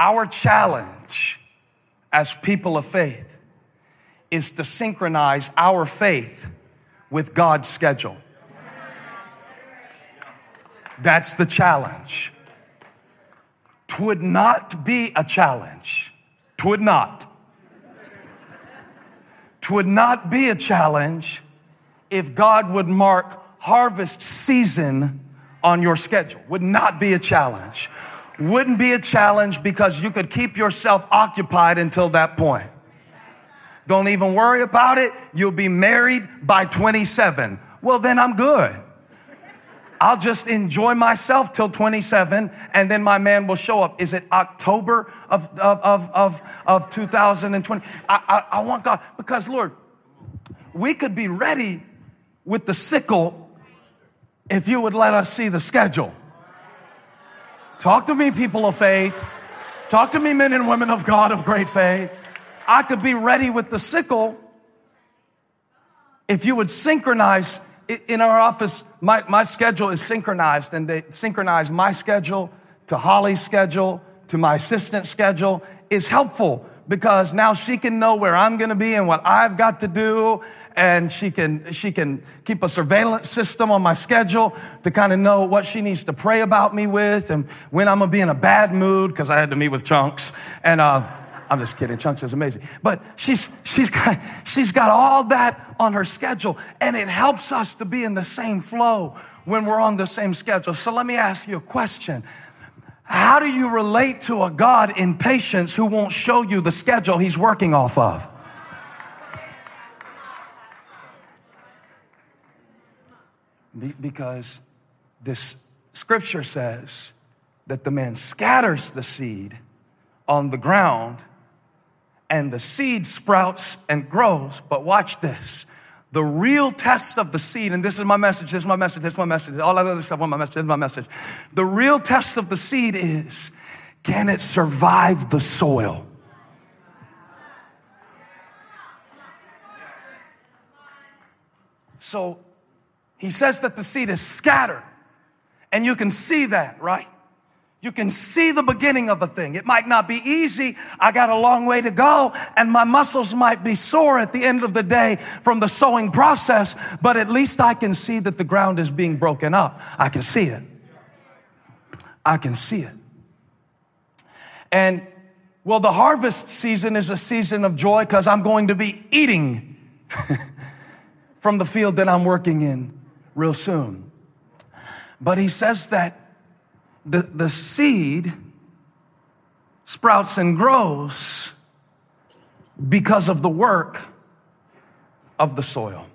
Our challenge as people of faith is to synchronize our faith with God's schedule. That's the challenge. Twould not be a challenge. Twould not. Twould not be a challenge if God would mark harvest season on your schedule. Would not be a challenge. Wouldn't be a challenge because you could keep yourself occupied until that point. Don't even worry about it. You'll be married by 27. Well, then I'm good. I'll just enjoy myself till 27 and then my man will show up. Is it October of, of, of, of, of 2020? I, I, I want God, because Lord, we could be ready with the sickle if you would let us see the schedule. Talk to me, people of faith. Talk to me, men and women of God of great faith. I could be ready with the sickle if you would synchronize in our office, my, my schedule is synchronized, and they synchronize my schedule to Holly's schedule to my assistant's schedule is helpful because now she can know where I'm going to be and what I've got to do and she can she can keep a surveillance system on my schedule to kind of know what she needs to pray about me with and when I'm going to be in a bad mood because I had to meet with Chunks and uh, I'm just kidding. Chunks is amazing. But she's, she's, got, she's got all that on her schedule, and it helps us to be in the same flow when we're on the same schedule. So let me ask you a question. How do you relate to a God in patience who won't show you the schedule he's working off of? Because this scripture says that the man scatters the seed on the ground and the seed sprouts and grows. But watch this. The real test of the seed, and this is my message, this is my message, this is my message, all that other stuff, my message, this is my message. The real test of the seed is can it survive the soil? So he says that the seed is scattered, and you can see that, right? You can see the beginning of a thing. It might not be easy. I got a long way to go and my muscles might be sore at the end of the day from the sowing process, but at least I can see that the ground is being broken up. I can see it. I can see it. And well, the harvest season is a season of joy because I'm going to be eating from the field that I'm working in real soon. But he says that the, the seed sprouts and grows because of the work of the soil.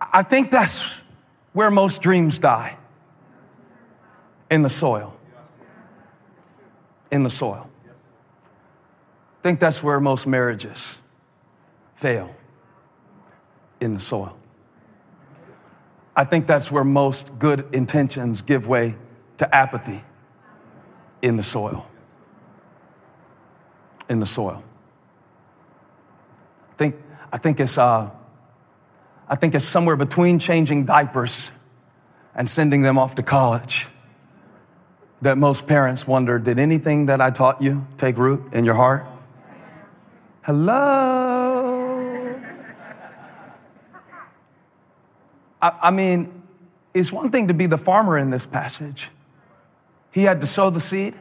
I think that's where most dreams die in the soil. In the soil. I think that's where most marriages fail in the soil. I think that's where most good intentions give way to apathy in the soil. In the soil. I think, I think it's, uh, I think it's somewhere between changing diapers and sending them off to college that most parents wonder did anything that I taught you take root in your heart? Hello? I, I mean, it's one thing to be the farmer in this passage. He had to sow the seed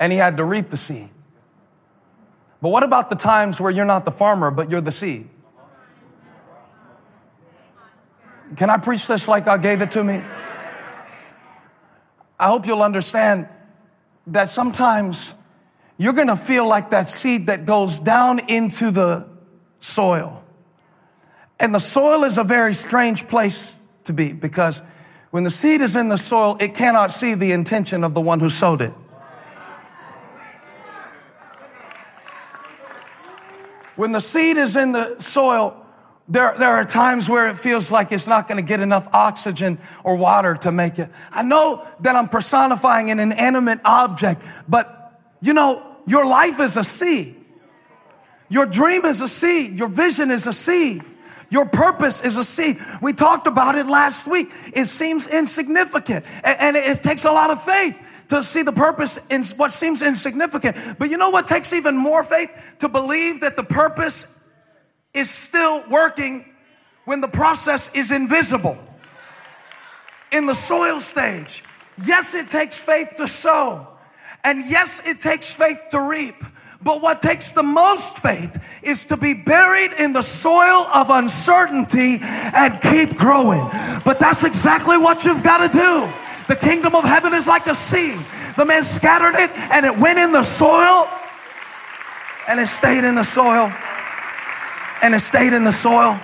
and he had to reap the seed. But what about the times where you're not the farmer, but you're the seed? Can I preach this like God gave it to me? I hope you'll understand that sometimes you're gonna feel like that seed that goes down into the soil. And the soil is a very strange place to be because when the seed is in the soil, it cannot see the intention of the one who sowed it. When the seed is in the soil, there, there are times where it feels like it's not going to get enough oxygen or water to make it. I know that I'm personifying an inanimate object, but you know, your life is a seed. Your dream is a seed. Your vision is a seed. Your purpose is a seed. We talked about it last week. It seems insignificant and, it takes a lot of faith to see the purpose in what seems insignificant. But you know what takes even more faith? To believe that the purpose is still working when the process is invisible. In the soil stage, yes, it takes faith to sow, and yes, it takes faith to reap. But what takes the most faith is to be buried in the soil of uncertainty and keep growing. But that's exactly what you've got to do. The kingdom of heaven is like a seed. The man scattered it and it went in the soil and it stayed in the soil and it stayed in the soil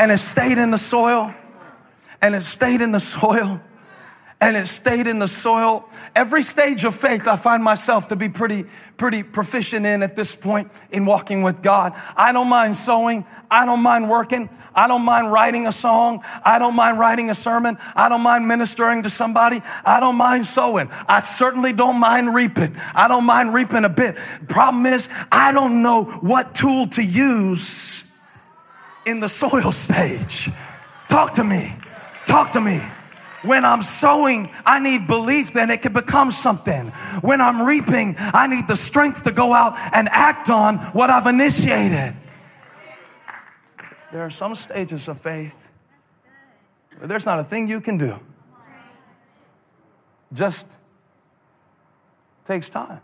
and it stayed in the soil and it stayed in the soil and it stayed in the soil. Every stage of faith I find myself to be pretty, pretty proficient in at this point in walking with God. I don't mind sowing. I don't mind working. I don't mind writing a song. I don't mind writing a sermon. I don't mind ministering to somebody. I don't mind sowing. I certainly don't mind reaping. I don't mind reaping a bit. Problem is, I don't know what tool to use in the soil stage. Talk to me. Talk to me. When I'm sowing, I need belief, then it can become something. When I'm reaping, I need the strength to go out and act on what I've initiated. There are some stages of faith where there's not a thing you can do. Just takes time.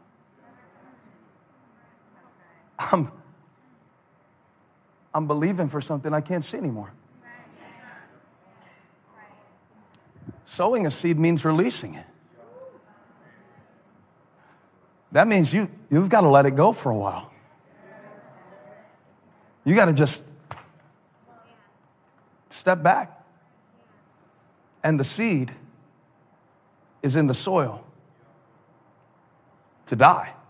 I'm, I'm believing for something I can't see anymore. Sowing a seed means releasing it. That means you, you've got to let it go for a while. You got to just step back. And the seed is in the soil to die.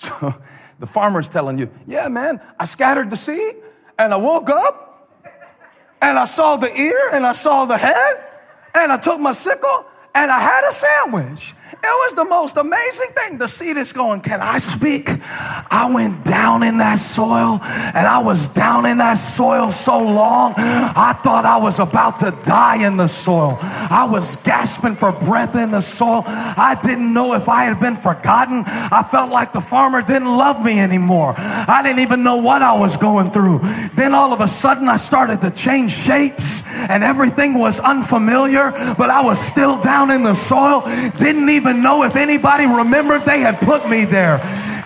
So the farmer's telling you, yeah, man, I scattered the seed and I woke up and I saw the ear and I saw the head and I took my sickle and I had a sandwich. It was the most amazing thing. The seed is going, Can I speak? I went in that soil and I was down in that soil so long, I thought I was about to die in the soil. I was gasping for breath in the soil. I didn't know if I had been forgotten. I felt like the farmer didn't love me anymore. I didn't even know what I was going through. Then all of a sudden, I started to change shapes and everything was unfamiliar, but I was still down in the soil. Didn't even even know if anybody remembered they had put me there.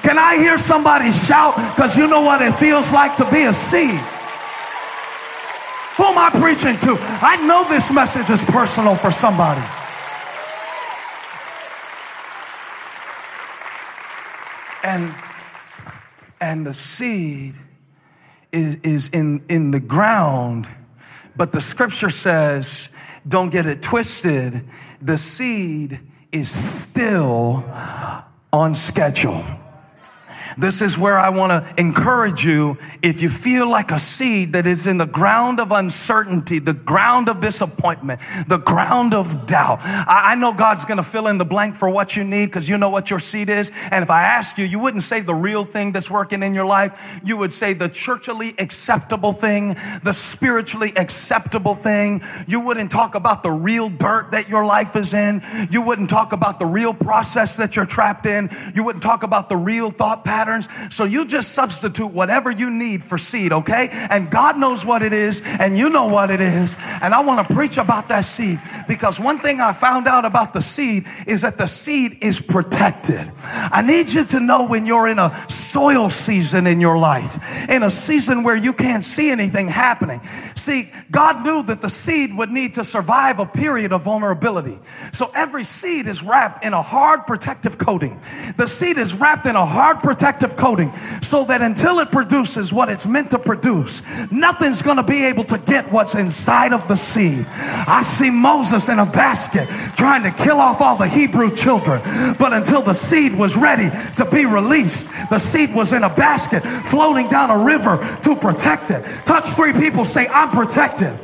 Can I hear somebody shout? Because you know what it feels like to be a seed. Who am I preaching to? I know this message is personal for somebody. And and the seed is, is in, in the ground, but the scripture says, don't get it twisted. The seed is still on schedule. This is where I want to encourage you. If you feel like a seed that is in the ground of uncertainty, the ground of disappointment, the ground of doubt, I, know God's going to fill in the blank for what you need because you know what your seed is. And if I asked you, you wouldn't say the real thing that's working in your life. You would say the churchily acceptable thing, the spiritually acceptable thing. You wouldn't talk about the real dirt that your life is in. You wouldn't talk about the real process that you're trapped in. You wouldn't talk about the real thought pattern patterns. So you just substitute whatever you need for seed, okay? And God knows what it is, and you know what it is. And I want to preach about that seed because one thing I found out about the seed is that the seed is protected. I need you to know when you're in a soil season in your life, in a season where you can't see anything happening. See, God knew that the seed would need to survive a period of vulnerability. So every seed is wrapped in a hard protective coating. The seed is wrapped in a hard protective coating so that until it produces what it's meant to produce, nothing's going to be able to get what's inside of the seed. I see Moses in a basket trying to kill off all the Hebrew children, but until the seed was ready to be released, the seed was in a basket floating down a river to protect it. Touch three people, say, I'm protected.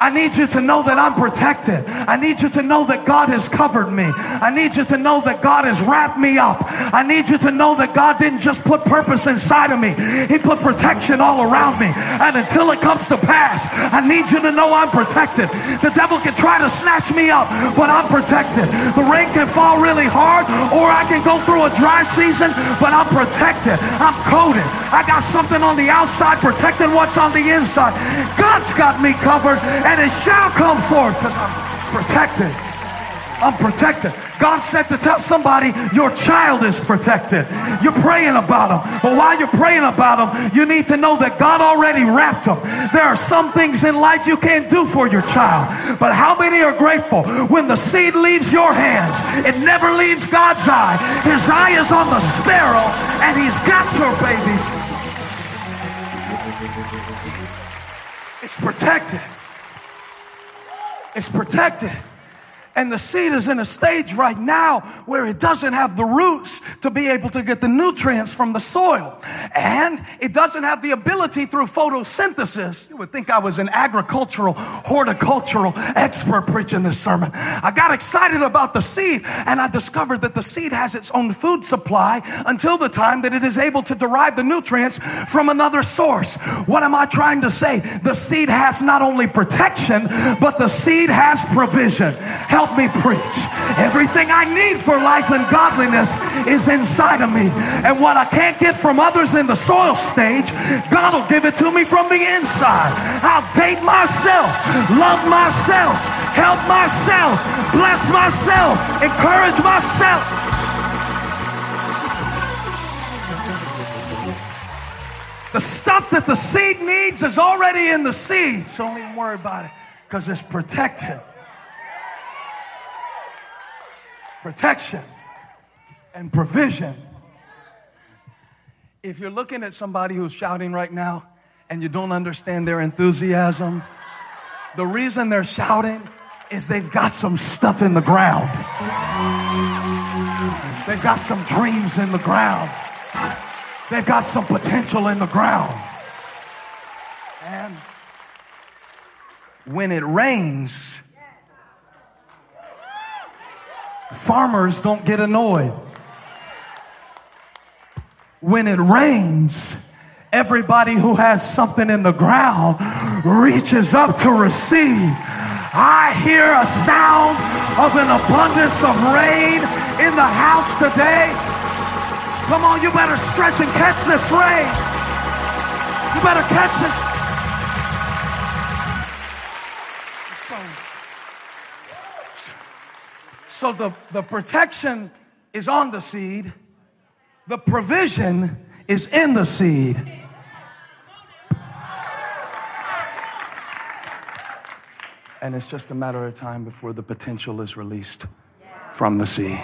I need you to know that I'm protected. I need you to know that God has covered me. I need you to know that God has wrapped me up. I need you to know that God didn't just put purpose inside of me, He put protection all around me. And until it comes to pass, I need you to know I'm protected. The devil can try to snatch me up, but I'm protected. The rain can fall really hard, or I can go through a dry season, but I'm protected. I'm coated. I got something on the outside protecting what's on the inside. God's got me covered and it shall come forth because I'm protected. I'm protected. God said to tell somebody your child is protected. You're praying about them. But while you're praying about them, you need to know that God already wrapped them. There are some things in life you can't do for your child. But how many are grateful when the seed leaves your hands? It never leaves God's eye. His eye is on the sparrow and he's got your babies. It's protected. It's protected. And the seed is in a stage right now where it doesn't have the roots to be able to get the nutrients from the soil. And it doesn't have the ability through photosynthesis. You would think I was an agricultural, horticultural expert preaching this sermon. I got excited about the seed and I discovered that the seed has its own food supply until the time that it is able to derive the nutrients from another source. What am I trying to say? The seed has not only protection, but the seed has provision. Help me preach. Everything I need for life and godliness is inside of me. And what I can't get from others in the soil stage, God will give it to me from the inside. I'll date myself, love myself, help myself, bless myself, encourage myself. The stuff that the seed needs is already in the seed, so don't even worry about it because it's protected. Protection and provision. If you're looking at somebody who's shouting right now and you don't understand their enthusiasm, the reason they're shouting is they've got some stuff in the ground. They've got some dreams in the ground. They've got some potential in the ground. And when it rains, farmers don't get annoyed. When it rains, everybody who has something in the ground reaches up to receive. I hear a sound of an abundance of rain in the house today. Come on, you better stretch and catch this rain. You better catch this. So the, the protection is on the seed, the provision is in the seed. And it's just a matter of time before the potential is released from the seed.